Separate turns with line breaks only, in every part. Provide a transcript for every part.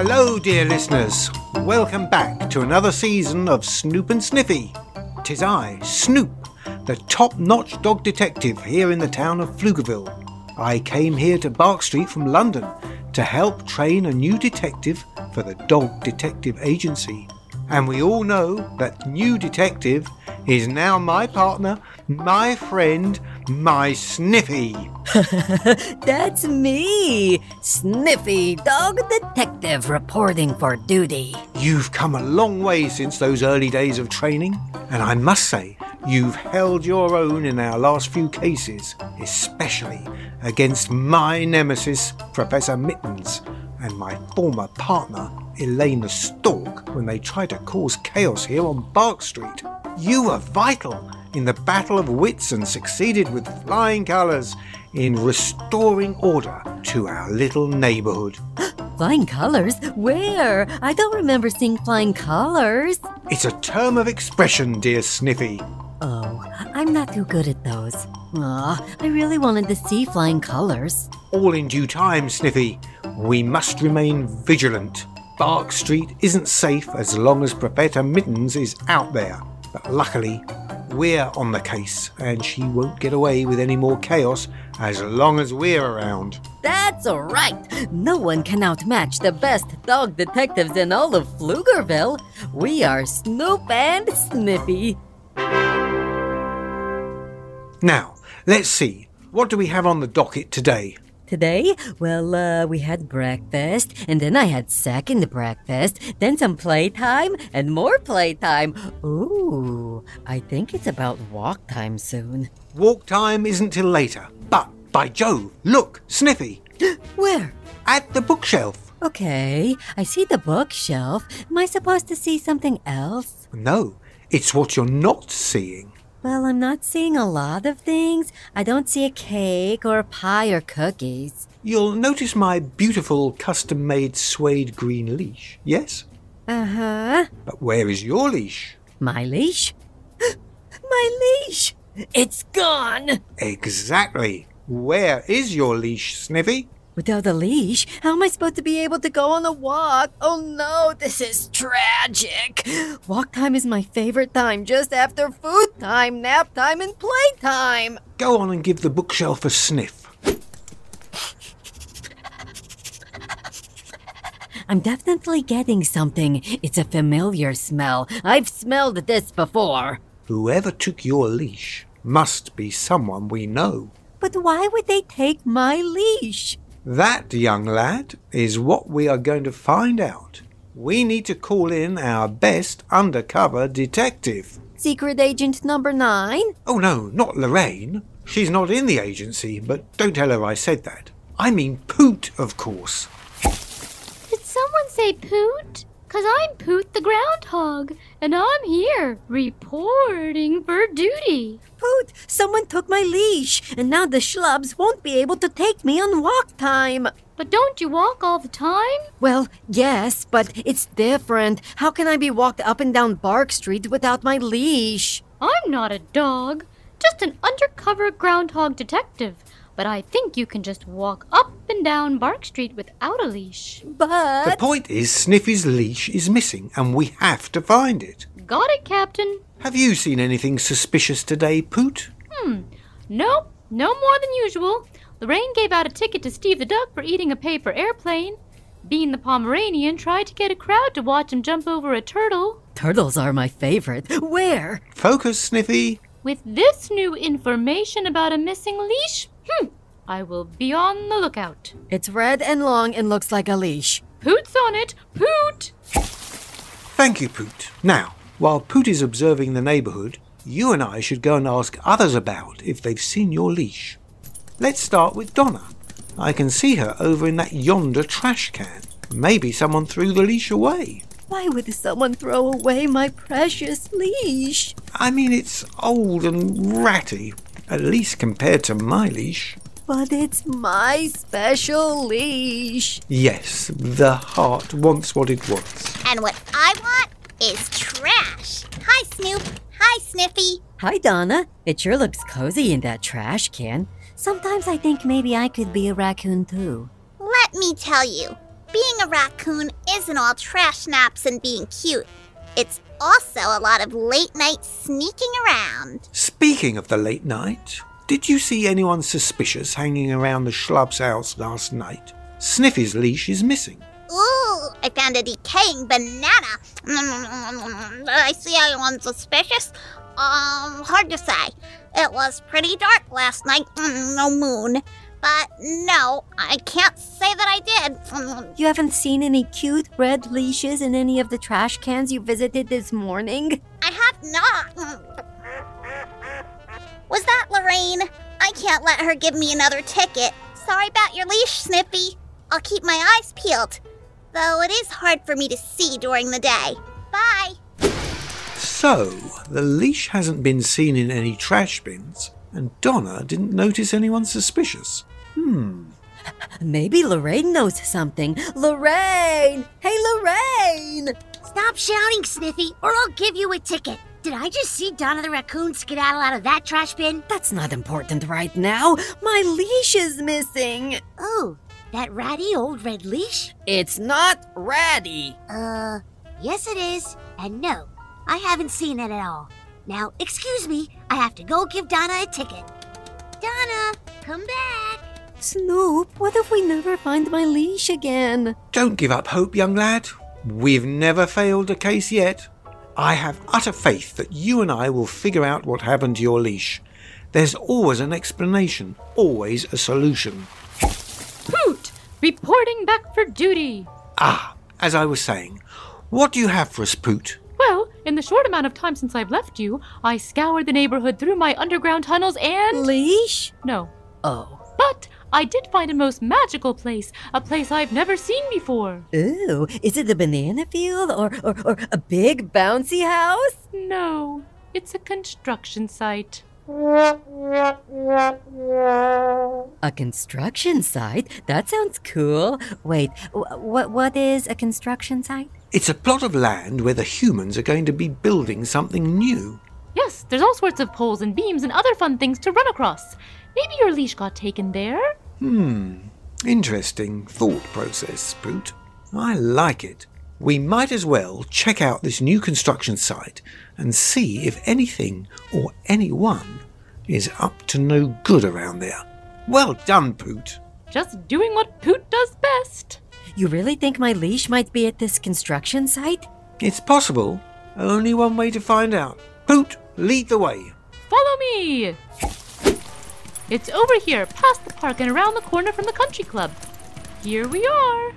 Hello, dear listeners. Welcome back to another season of Snoop and Sniffy. Tis I, Snoop, the top notch dog detective here in the town of Pflugerville. I came here to Bark Street from London to help train a new detective for the Dog Detective Agency. And we all know that new detective is now my partner, my friend, my Sniffy.
That's me, Sniffy Dog Detective reporting for duty.
You've come a long way since those early days of training, and I must say, you've held your own in our last few cases, especially against my nemesis, Professor Mittens, and my former partner, Elaine the Stork, when they tried to cause chaos here on Bark Street. You were vital in the battle of wits and succeeded with flying colours in restoring order to our little neighbourhood.
Flying colors? Where? I don't remember seeing flying colors.
It's a term of expression, dear Sniffy.
Oh, I'm not too good at those. Aw, I really wanted to see flying colors.
All in due time, Sniffy. We must remain vigilant. Bark Street isn't safe as long as Professor Mittens is out there. But luckily, we're on the case, and she won't get away with any more chaos as long as we're around.
That's right. No one can outmatch the best dog detectives in all of Pflugerville. We are Snoop and Sniffy.
Now, let's see. What do we have on the docket today?
Today, well, uh, we had breakfast, and then I had second breakfast, then some playtime, and more playtime. Ooh, I think it's about walk time soon.
Walk time isn't till later. But, by Jove, look, Sniffy,
Where?
at the bookshelf.
Okay, I see the bookshelf. Am I supposed to see something else?
No, it's what you're not seeing.
Well, I'm not seeing a lot of things. I don't see a cake or a pie or cookies.
You'll notice my beautiful custom made suede green leash, yes?
Uh huh.
But where is your leash?
My leash? My leash! It's gone!
Exactly. Where is your leash, Sniffy?
Without a leash, how am I supposed to be able to go on a walk? Oh no, this is tragic. Walk time is my favorite time, just after food time, nap time, and play time.
Go on and give the bookshelf a sniff.
I'm definitely getting something. It's a familiar smell. I've smelled this before.
Whoever took your leash must be someone we know.
But why would they take my leash?
That, young lad, is what we are going to find out. We need to call in our best undercover detective.
Secret agent number nine?
Oh no, not Lorraine. She's not in the agency, but don't tell her I said that. I mean Poot, of course.
Did someone say Poot? Cause I'm Poot the groundhog, and I'm here reporting for duty.
Poot, someone took my leash, and now the schlubs won't be able to take me on walk time.
But don't you walk all the time?
Well, yes, but it's different. How can I be walked up and down Bark Street without my leash?
I'm not a dog, just an undercover groundhog detective. But I think you can just walk up and down Bark Street without a leash.
But.
The point is, Sniffy's leash is missing, and we have to find it.
Got it, Captain.
Have you seen anything suspicious today, Poot? Hmm.
Nope, no more than usual. Lorraine gave out a ticket to Steve the Duck for eating a paper airplane. Bean the Pomeranian tried to get a crowd to watch him jump over a turtle.
turtles are my favorite. Where?
Focus, Sniffy.
With this new information about a missing leash, hmm, I will be on the lookout.
It's red and long and looks like a leash.
Poot's on it! Poot!
Thank you, Poot. Now, while Poot is observing the neighbourhood, you and I should go and ask others about if they've seen your leash. Let's start with Donna. I can see her over in that yonder trash can. Maybe someone threw the leash away.
Why would someone throw away my precious leash?
I mean, it's old and ratty, at least compared to my leash.
But it's my special leash.
Yes, the heart wants what it wants.
And what I want is trash. Hi, Snoop. Hi, Sniffy.
Hi, Donna. It sure looks cozy in that trash can. Sometimes I think maybe I could be a raccoon too.
Let me tell you, being a raccoon isn't all trash naps and being cute. It's also a lot of late night sneaking around.
Speaking of the late night, did you see anyone suspicious hanging around the Schlub's house last night? Sniffy's leash is missing.
Ooh, I found a decaying banana. Did I see anyone suspicious? Um, hard to say. It was pretty dark last night, no moon. But no, I can't say that I did.
You haven't seen any cute red leashes in any of the trash cans you visited this morning?
I have not. Was that Lorraine? I can't let her give me another ticket. Sorry about your leash, Snippy. I'll keep my eyes peeled, though it is hard for me to see during the day. Bye.
So, the leash hasn't been seen in any trash bins, and Donna didn't notice anyone suspicious. Hmm.
Maybe Lorraine knows something. Lorraine! Hey, Lorraine!
Stop shouting, Sniffy, or I'll give you a ticket. Did I just see Donna the raccoon skedaddle out of that trash bin?
That's not important right now. My leash is missing.
Oh, that ratty old red leash?
It's not ratty.
Uh, yes it is. And no, I haven't seen it at all. Now, excuse me, I have to go give Donna a ticket. Donna, come back.
Snoop, what if we never find my leash again?
Don't give up hope, young lad. We've never failed a case yet. I have utter faith that you and I will figure out what happened to your leash. There's always an explanation, always a solution.
Poot! Reporting back for duty.
Ah, as I was saying, what do you have for us, Poot?
In the short amount of time since I've left you, I scoured the neighborhood through my underground tunnels and.
Leash?
No.
Oh.
But I did find a most magical place, a place I've never seen before.
Ooh, is it the banana field or, or, or a big bouncy house?
No, it's a construction site.
A construction site? That sounds cool. Wait, wh- what what is a construction site?
It's a plot of land where the humans are going to be building something new.
Yes, there's all sorts of poles and beams and other fun things to run across. Maybe your leash got taken there?
Hmm, interesting thought process, Poot. I like it. We might as well check out this new construction site and see if anything or anyone is up to no good around there. Well done, Poot.
Just doing what Poot does best.
You really think my leash might be at this construction site?
It's possible. Only one way to find out. Poot, lead the way.
Follow me! It's over here, past the park and around the corner from the country club. Here we are.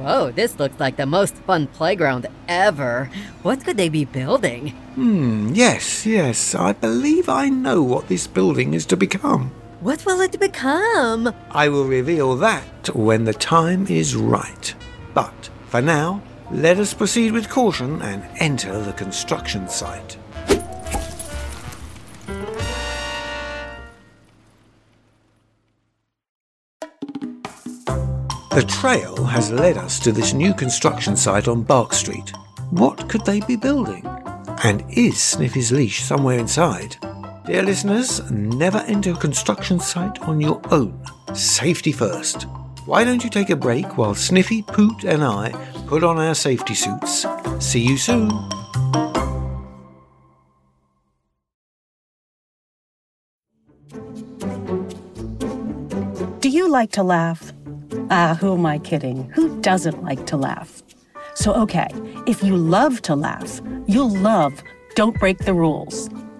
Whoa, this looks like the most fun playground ever. What could they be building?
Hmm, yes, yes, I believe I know what this building is to become.
What will it become?
I will reveal that when the time is right. But for now, let us proceed with caution and enter the construction site. The trail has led us to this new construction site on Bark Street. What could they be building? And is Sniffy's leash somewhere inside? Dear listeners, never enter a construction site on your own. Safety first. Why don't you take a break while Sniffy, Poot, and I put on our safety suits? See you soon.
Do you like to laugh? Ah, who am I kidding? Who doesn't like to laugh? So, okay, if you love to laugh, you'll love Don't Break the Rules.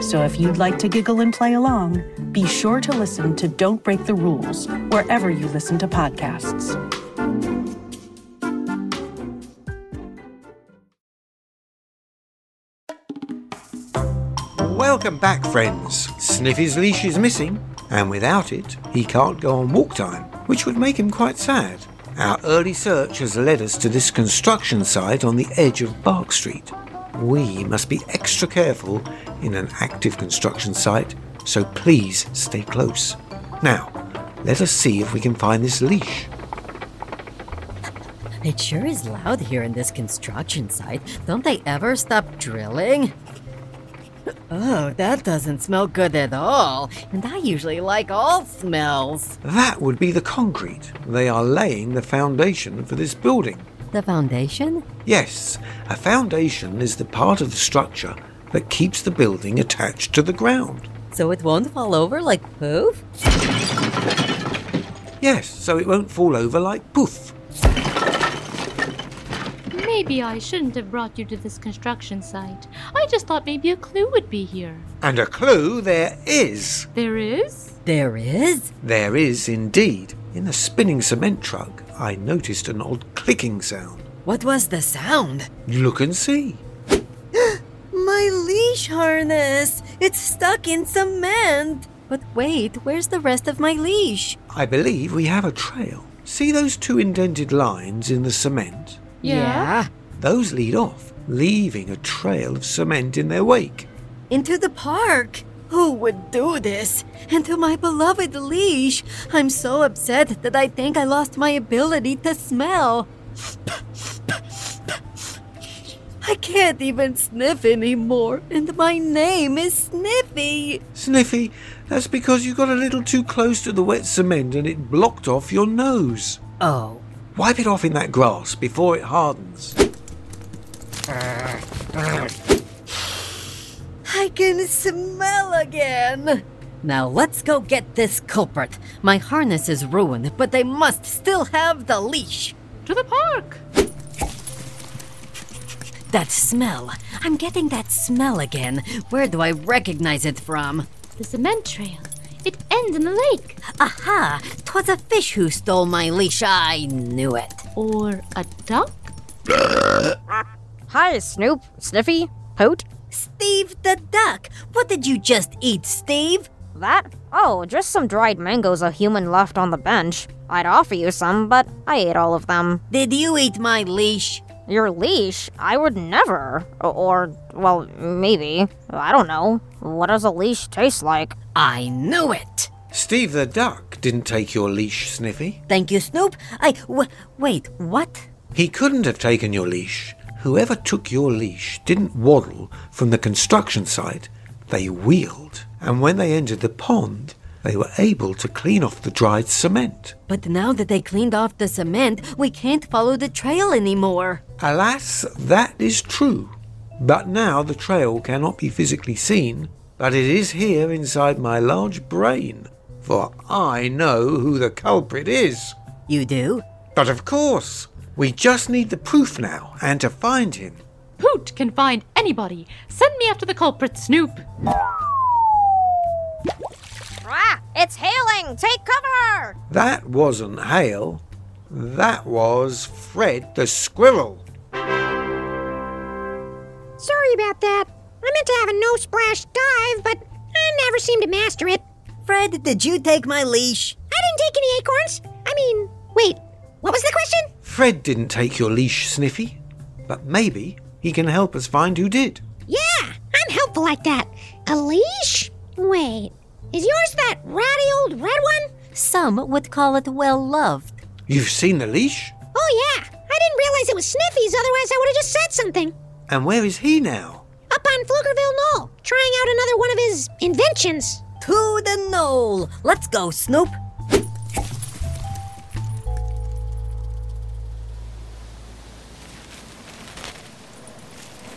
So if you'd like to giggle and play along, be sure to listen to Don't Break the Rules wherever you listen to podcasts.
Welcome back, friends. Sniffy's leash is missing, and without it, he can't go on walk time, which would make him quite sad. Our early search has led us to this construction site on the edge of Bark Street. We must be extra careful in an active construction site, so please stay close. Now, let us see if we can find this leash.
It sure is loud here in this construction site. Don't they ever stop drilling? Oh, that doesn't smell good at all. And I usually like all smells.
That would be the concrete. They are laying the foundation for this building.
The foundation?
Yes, a foundation is the part of the structure that keeps the building attached to the ground.
So it won't fall over like poof?
Yes, so it won't fall over like poof.
Maybe I shouldn't have brought you to this construction site. I just thought maybe a clue would be here.
And a clue there is.
There is?
There is?
There is indeed. In the spinning cement truck, I noticed an odd clicking sound.
What was the sound?
Look and see.
My leash harness! It's stuck in cement! But wait, where's the rest of my leash?
I believe we have a trail. See those two indented lines in the cement?
Yeah.
Those lead off, leaving a trail of cement in their wake.
Into the park! Who would do this? And to my beloved leash! I'm so upset that I think I lost my ability to smell. I can't even sniff anymore, and my name is Sniffy.
Sniffy, that's because you got a little too close to the wet cement and it blocked off your nose.
Oh,
Wipe it off in that grass before it hardens.
Uh, uh, I can smell again. Now let's go get this culprit. My harness is ruined, but they must still have the leash.
To the park!
That smell. I'm getting that smell again. Where do I recognize it from?
The cement trail. It ends in the lake.
Aha! 'Twas a fish who stole my leash. I knew it.
Or a duck?
Hi, Snoop, Sniffy, Poot.
Steve the duck. What did you just eat, Steve?
That? Oh, just some dried mangoes a human left on the bench. I'd offer you some, but I ate all of them.
Did you eat my leash?
Your leash? I would never. O- Or, well, maybe. I don't know. What does a leash taste like?
I knew it.
Steve the duck didn't take your leash, Sniffy.
Thank you, Snoop. I. W- wait, what?
He couldn't have taken your leash. Whoever took your leash didn't waddle from the construction site. They wheeled. And when they entered the pond, they were able to clean off the dried cement.
But now that they cleaned off the cement, we can't follow the trail anymore.
Alas, that is true. But now the trail cannot be physically seen, but it is here inside my large brain. For I know who the culprit is.
You do?
But of course, we just need the proof now and to find him.
Poot can find anybody. Send me after the culprit, Snoop.
Ah, it's hailing! Take cover!
That wasn't hail. That was Fred the squirrel.
Sorry about that. I meant to have a no splash dive, but I never seem to master it.
Fred, did you take my leash?
I didn't take any acorns. I mean, wait, what was the question?
Fred didn't take your leash, Sniffy. But maybe he can help us find who did.
Yeah, I'm helpful like that. A leash? Wait, is yours that ratty old red one?
Some would call it well loved.
You've seen the leash?
Oh, yeah. I didn't realize it was Sniffy's, otherwise, I would have just said something.
And where is he now?
Up on Pflugerville Knoll, trying out another one of his inventions.
To the knoll. Let's go, Snoop.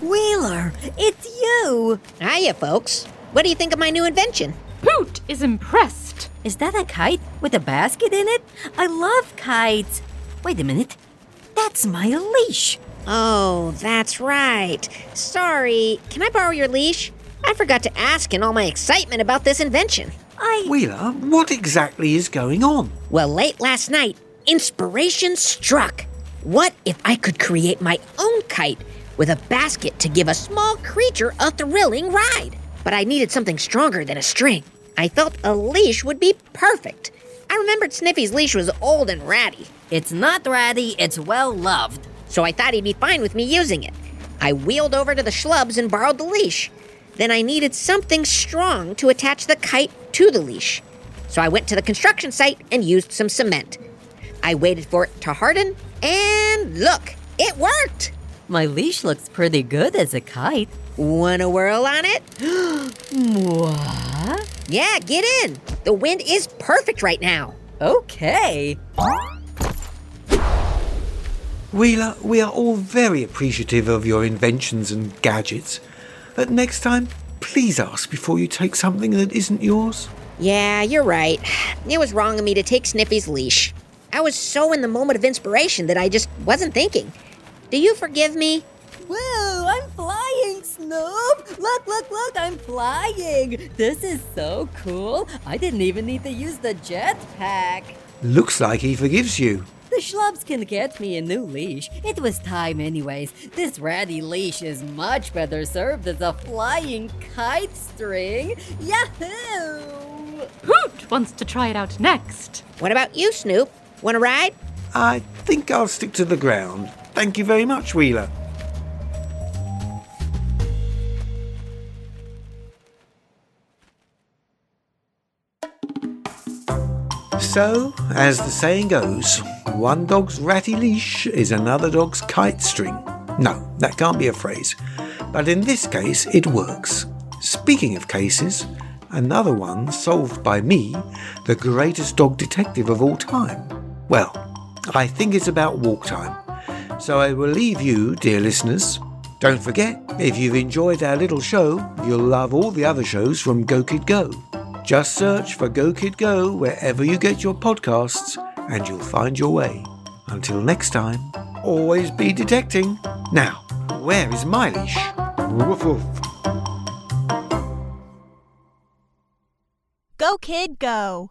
Wheeler, it's you.
Hiya, folks. What do you think of my new invention?
Poot! is impressed.
Is that a kite with a basket in it? I love kites. Wait a minute. That's my leash.
Oh, that's right. Sorry, can I borrow your leash? I forgot to ask in all my excitement about this invention.
I.
Wheeler, what exactly is going on?
Well, late last night, inspiration struck. What if I could create my own kite with a basket to give a small creature a thrilling ride? But I needed something stronger than a string. I felt a leash would be perfect. I remembered Sniffy's leash was old and ratty,
It's not ratty, it's well loved.
so I thought he'd be fine with me using it. I wheeled over to the schlubs and borrowed the leash. Then I needed something strong to attach the kite to the leash. So I went to the construction site and used some cement. I waited for it to harden, and look, it worked!
My leash looks pretty good as a kite.
Wanna whirl on it?
What?
Yeah, get in! The wind is perfect right now.
Okay.
Wheeler, we are all very appreciative of your inventions and gadgets. But next time, please ask before you take something that isn't yours.
Yeah, you're right. It was wrong of me to take Sniffy's leash. I was so in the moment of inspiration that I just wasn't thinking. Do you forgive me?
Whoa, I'm flying, Snoop! Look, look, look, I'm flying! This is so cool. I didn't even need to use the jetpack.
Looks like he forgives you.
The schlubs can get me a new leash. It was time, anyways. This ratty leash is much better served as a flying kite string. Yahoo!
Poot wants to try it out next.
What about you, Snoop? Wanna ride?
I think I'll stick to the ground. Thank you very much, Wheeler. So, as the saying goes, one dog's ratty leash is another dog's kite string. No, that can't be a phrase. But in this case, it works. Speaking of cases, another one solved by me, the greatest dog detective of all time. Well, I think it's about walk time. So I will leave you, dear listeners. Don't forget, if you've enjoyed our little show, you'll love all the other shows from Go Kid Go. Just search for Go Kid Go wherever you get your podcasts, and you'll find your way. Until next time, always be detecting. Now, where is my leash? Woof woof.
Go, kid, go.